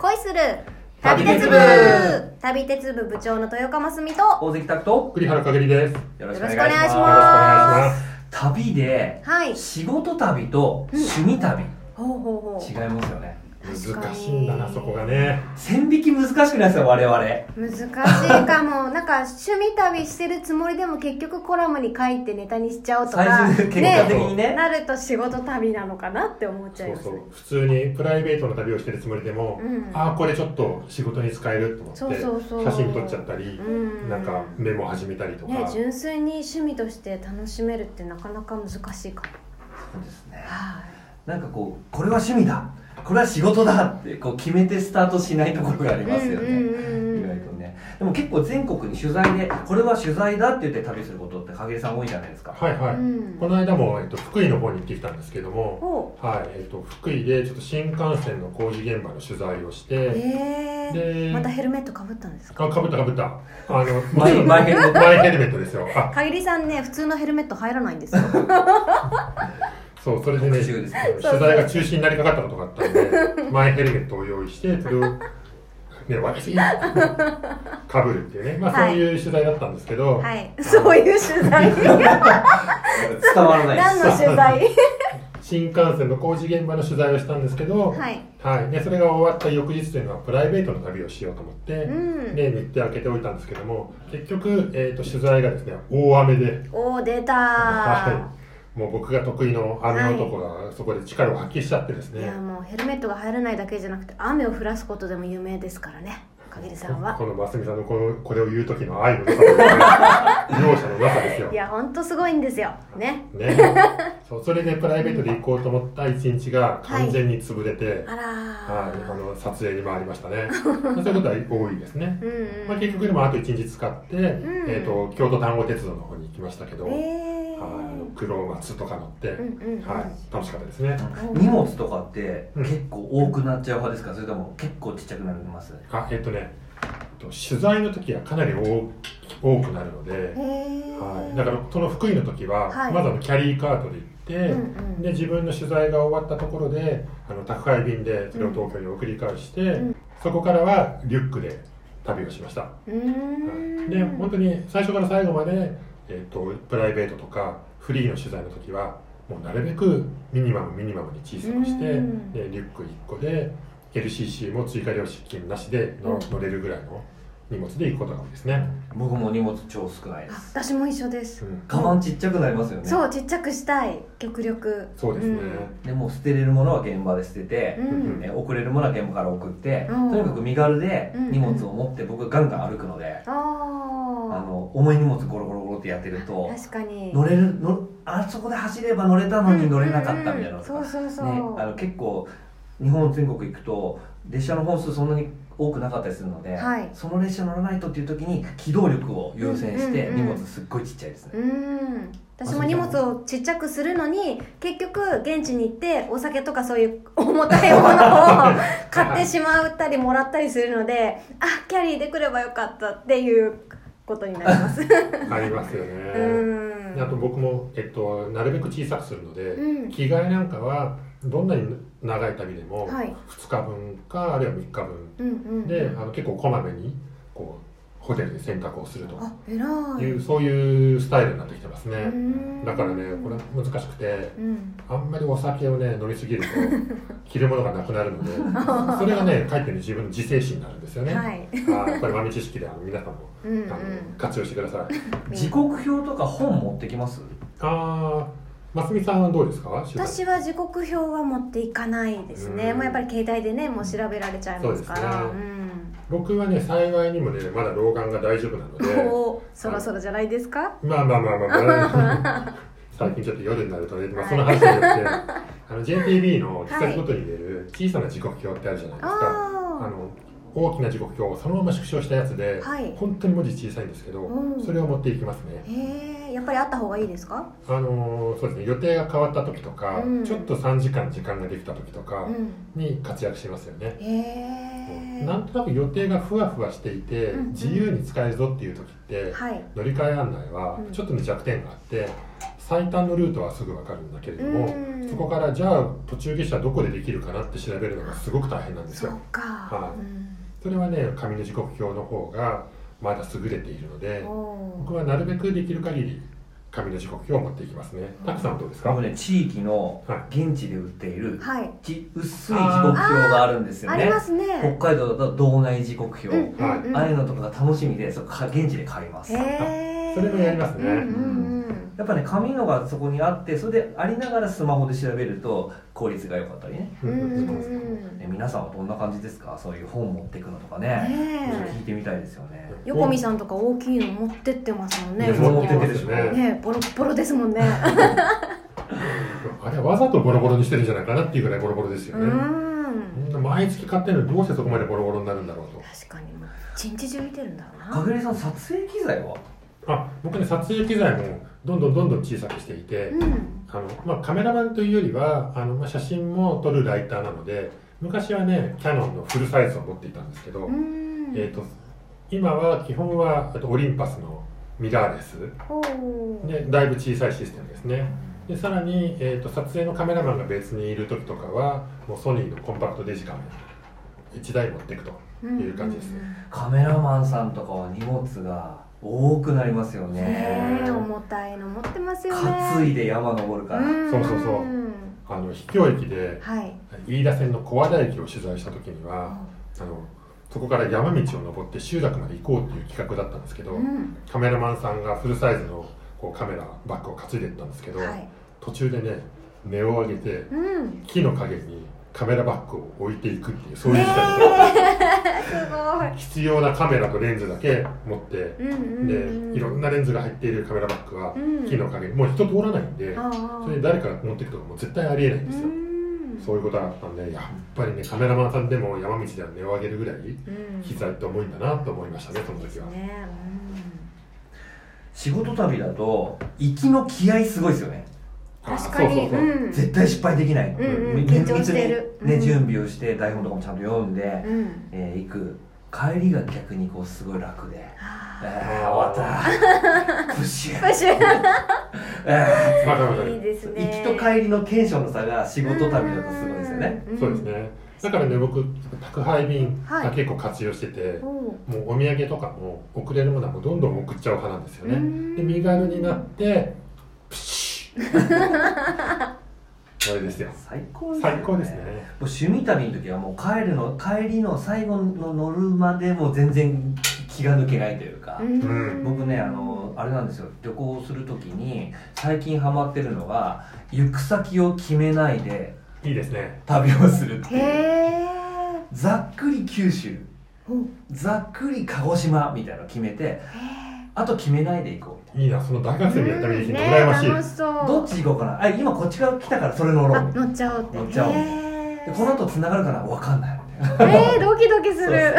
恋する旅鉄部。旅鉄部。部長の豊川澄と。大関拓と栗原かげりです。よろしくお願いします。よろしくお願いします。旅ではい。仕事旅と趣味旅、ほうほうほ違いますよね難しいんだな、そこがね。線引き難しくないですよ我々。う難しいかも。なんか趣味旅してるつもりでも結局コラムに書いてネタにしちゃおうとか最終結果的にね。なると仕事旅なのかなって思っちゃいます。そうそう。普通にプライベートの旅をしてるつもりでも、うん。ああ、これちょっと仕事に使えると思って、そうそうそう。写真撮っちゃったり、うん。なんかメモ始めたりとか。ね純粋に趣味として楽しめるってなかなか難しいかも。そうですね。はい。なんかこうこれは趣味だこれは仕事だってこう決めてスタートしないところがありますよね、うんうんうんうん。意外とね。でも結構全国に取材でこれは取材だって言って旅することって影さん多いじゃないですか。はいはい。うん。この間も、えっと、福井の方に行ってきたんですけども、ほはい、えっと、福井でちょっと新幹線の工事現場の取材をしうて、えでー、またヘルメットかぶったんですか？あ、かぶったかぶった。あの、マイマイヘルメット。マイヘルメットですよ。あ、かぎりさんね普通のヘルメット入らないんですよ そう、それでね、取材が中止になりかかったことがあったんで、マイヘルメットを用意して、それを、ね、私、かぶるっていうね、まあ、はいそういう取材だったんですけど、はい。そういう取材。伝わらないです。何の取材？新幹線の工事現場の取材をしたんですけど、はい。はい。ね、それが終わった翌日というのはプライベートの旅をしようと思って、うん。ね、日程開けておいたんですけども結局、えー、と取材がですね大雨で、おー出たー、はい、もう僕が得意の雨男がそこで力を発揮しちゃってですね、い。やもうヘルメットが入らないだけじゃなくて雨を降らすことでも有名ですからねかぎりさんは。このますみさんのこのこれを言う時の愛のなさ容赦のなさですよ。い。やほんとすごいんですよ。ね。ね、そうそれでプライベートで行こうと思った一日が完全に潰れて、あらはいーあの撮影に回りましたね。ま あそういうことは多いですね。うんうん。まあ、結局でもあと1日使って、んえー、と京都丹後鉄道の方に行きましたけど、はいえーあの黒松とか乗って、うんうんうん。はい、楽しかったですね。荷物とかって結構多くなっちゃう派ですか？それとも結構ちっちゃくなりますあえっ、とねえっと取材の時はかなり多多くなるので、はい、だからその福井の時は、はい。まずキャリーカートで行って、うんうん。で自分の取材が終わったところであの宅配便でそれを東京に送り返して、んそこからはリュックで旅をしました。うーん。で本当に最初から最後まで、えー、とプライベートとかフリーの取材の時はもうなるべくミニマムミニマムに小さくしてうん。でリュック1個で LCC も追加料金なしでの、うん。乗れるぐらいの荷物で行くことが多いですね、僕も荷物超少ないであす私も一緒です、うん、カバンちっちゃくなりますよね。そうちっちゃくしたい。極力。そうですね、でもう捨てれるものは現場で捨ててう、ん、え送れるものは現場から送って、うん。とにかく身軽でうん。荷物を持って僕ガンガン歩くので、あああの重い荷物ゴロゴロゴロってやってると確かに。乗れるのあそこで走れば乗れたのに乗れなかったみたいなのとか、うんうん。うんそうそうそう。ね、あの結構日本全国行くと列車の本数そんなに多くなかったりするので、はい。その列車乗らないとっていう時に機動力を優先してうんうんうん荷物すっごいちっちゃいですね、うん。私も荷物をちっちゃくするのに結局現地に行ってお酒とかそういう重たいものを買ってしまったりもらったりするのであキャリーで来ればよかったっていうことになります。ありますよね、うん。であと僕も、えっと、なるべく小さくするので、うん。着替えなんかはどんなに長い旅でもはい。2日分かあるいは3日分。うんうん。であの結構こまめにこうホテルで洗濯をすると。あ偉い。いうそういうスタイルになってきてますね、うん。だからねこれ難しくてうん。あんまりお酒をね飲みすぎると 着るものがなくなるのでそれがねかえってね自分の自制心になるんですよね、はい。あやっぱり豆知識であの皆さんも、うんうん。あの活用してください。時刻表とか本持ってきます？ああますみさんはどうですか？私は時刻表は持っていかないですね。うん。もうやっぱり携帯でねもう調べられちゃいますから。そうです僕はね幸いにもねまだ老眼が大丈夫なのうん、で。おーそろそろじゃないですか？まあまあまあまあ、まあ、最近ちょっと夜になるとね、まあ、その話じゃなくて、あの JTB の季節ごとに出る小さな時刻表ってあるじゃないですか、ああの大きな時刻表をそのまま縮小したやつで、はい。本当に文字小さいんですけど、うん。それを持っていきますね。あへえやっぱりあった方がいいですか？あのそうですね。予定が変わった時とか、うん。ちょっと3時間時間ができた時とかうん。に活躍しますよね、へえなんとなく予定がふわふわしていて、うんうん。自由に使えるぞっていう時って、はい。乗り換え案内はうん。ちょっとね弱点があって最短のルートはすぐ分かるんだけれども、うん。そこからじゃあ途中下車どこでできるかなって調べるのがすごく大変なんですよ。か、はい。うんそれはね紙の時刻表の方がまだ優れているのでお僕はなるべくできる限り紙の時刻表を持っていきますね。たくさんはどうですか？僕ね地域のは現地で売っているーはい。ち薄い時刻表があるんですよありねますね。北海道だと道内時刻表、うんうんうんああいうのとかが楽しみでそこか現地で買います。それもやりますね。うんうんっぱね紙のがそこにあってそれでありながらスマホで調べると効率が良かったりね。うん。うんうんそうですねえ皆さんはどんな感じですか？そういう本持っていくのとかね。ねえ。聞いてみたいですよね。横見さんとか大きいの持ってってますもんね。持ってってるでしょねねボロッボロですもんね。あれはわざとボロボロにしてるんじゃないかなっていうぐらいボロボロですようね、ん。毎月買ってるのにどうしてそこまでボロボロになるんだろうと。確かに。一日中見てるんだろうな。かぐりさん撮影機材は？あ僕ね撮影機材もどんどんどんどん小さくしていて、うん。あのまあ、カメラマンというよりはあの、まあ、写真も撮るライターなので昔はねキヤノンのフルサイズを持っていたんですけど、うん。えー、と今は基本はあとオリンパスのミラーレスでだいぶ小さいシステムですね。でさらに、えー、と撮影のカメラマンが別にいる時とかはもうソニーのコンパクトデジカメ1台持っていくという感じですね、カメラマンさんとかは荷物が多くなりますようんね重たいの持ってますよね。担いで山登るから、ん。そうそうそう。んあの秘境駅ではい。飯田線の小和田駅を取材した時にはあのそこから山道を登って集落まで行こうっていう企画だったんですけど、うん。カメラマンさんがフルサイズのこうカメラバッグを担いでいったんですけど、はい。途中でね根を上げてうん。木の陰にカメラバッグを置いていくっていうそういうね事態ですごい。必要なカメラとレンズだけ持ってうんうんでうん。いろんなレンズが入っているカメラバッグはうん木の陰にもう人通らないんでそれで誰かが持っていくとかもう絶対ありえないんですよ。うん。そういうことがあったんでやっぱりねカメラマンさんでも山道では値を上げるぐらいうん。機材って重いんだなと思いましたねその時は。ね。仕事旅だと行きの気合すごいですよね。あ確かに。そうそうそう。うん。絶対失敗できない、うんうん。み緊張してる。ね、うん。準備をして台本とかもちゃんと読んで、うん。えー行く。帰りが逆にこうすごい楽で「あえー、終わった。プッシュ。ープッシュ。えまだまだいいですーね。行きと帰りのテンションの差が仕事旅だとすごいですよね。んそうですね。だからね僕宅配便はい。が結構活用してて、おもうお土産とかも送れるものはもうどんどん送っちゃう派なんですよね。うん。で身軽になってプシュ これですよ。最高ですよ最高ですね。もう趣味旅の時はもう帰るの帰りの最後の乗るまでも全然気が抜けないというか、ん。僕ねあのあれなんですよ。旅行する時に最近ハマってるのが行く先を決めないでいいですね。旅をするってへいう。えざっくり九州。お。ざっくり鹿児島みたいなの決めてあと決めないで行こうみたいいいなその大学生にやったりできるのね羨ましい。楽しそう。などっち行こうかな。あ今こっち側来たからそれ乗ろう。みたいあ乗っちゃおうって乗っちゃおう。へなでこの後繋がるかな分かんないみたいな。えー、ドキドキする。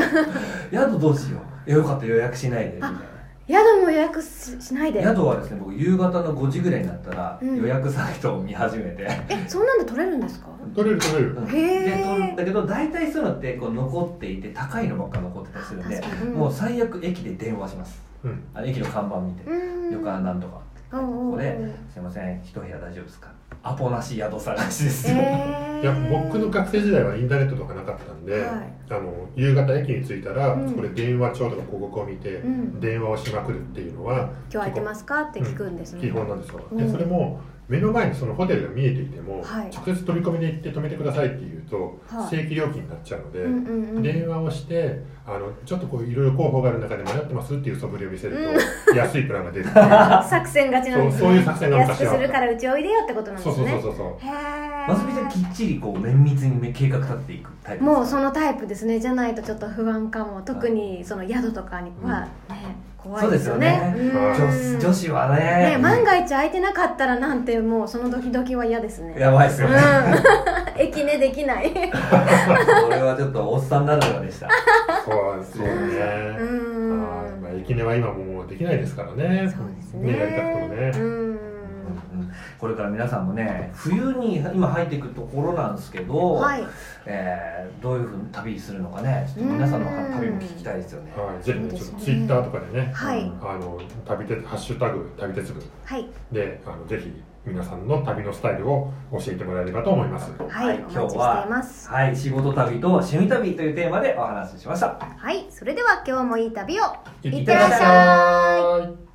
宿どうしよう。えよかった予約しないで。みたいな。宿も予約ししないで。宿はですね僕夕方の5時ぐらいになったらうん。予約サイトを見始めて、えそんなんで取れるんですか？取れる取れる。うん。へーで取る。んだけど大体そういうのってこう残っていて高いのばっか残ってたりするんで確かに。うん。もう最悪駅で電話します。うんあの駅の看板見てうん。旅館なんとか。ここですいません一部屋大丈夫ですか？アポなし宿探しですよ、えー、いや僕の学生時代はインターネットとかなかったんで、はい。あの夕方駅に着いたら、うん。そこで電話帳とか広告を見て、うん。電話をしまくるっていうのは今日空いてますか？って聞くんですね、基本なんですよ、うん。でそれも目の前にそのホテルが見えていても、はい。直接飛び込みで行って止めてくださいって言うと、はい。正規料金になっちゃうので、うんうんうん。電話をしてあのちょっとこういろいろ候補がある中で迷ってますっていう素振りを見せると、安いプランが出るっていう。作戦勝ちなんですね。そうそういう作戦が安昔はくするからうちおいでよってことなんですそうそうそうそう。へえまずみちゃんきっちりこう綿密に計画立っていくタイプですか？もうそのタイプですね。じゃないとちょっと不安かも。特にその宿とかにはね、怖いですよね。そうですよね。うん。女女子はね。ね万が一空いてなかったらなんてもうそのドキドキは嫌ですね。やばいですよね、うん。駅ねできない。これはちょっとおっさんならではでした。そうですね、うん。駅根は今もうできないですからね。そうですね。やりたくてもね、これから皆さんもね冬に今入っていくところなんですけど、はい。えーどういうふうに旅するのかねちょっと皆さんの旅も聞きたいですよね。はい、ぜひねちょっとツイッターとかでね、はい。あの旅鉄ハッシュタグ旅鉄部はい。であのぜひ皆さんの旅のスタイルを教えてもらえればと思います。はい、今日はます。はい仕事旅と趣味旅というテーマでお話ししました。はいそれでは今日もいい旅を。い。いってらっしゃい